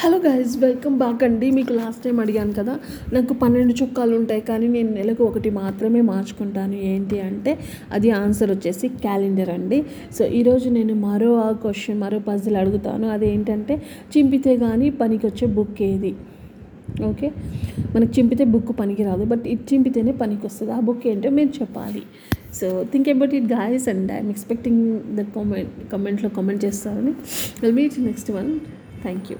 Hello guys welcome back అండి. మీకు last time అడిగాను కదా నాకు పన్నెండు చొక్కాలు ఉంటాయి కానీ నేను నెలకు ఒకటి మాత్రమే మార్చుకుంటాను. ఏంటి అంటే అది ఆన్సర్ వచ్చేసి క్యాలెండర్ అండి. సో ఈరోజు నేను మరో ఆ క్వశ్చన్ మరో పజిల్ అడుగుతాను. అదేంటంటే చింపితే కానీ పనికి వచ్చే బుక్ ఏది? ఓకే మనకు చింపితే బుక్ పనికి రాదు బట్ ఇది చింపితేనే పనికి వస్తుంది ఆ బుక్ ఏంటో మీరు చెప్పాలి. So think about it guys and I'm expecting the comment కమెంట్లో comment చేస్తారని. Will meet next one thank you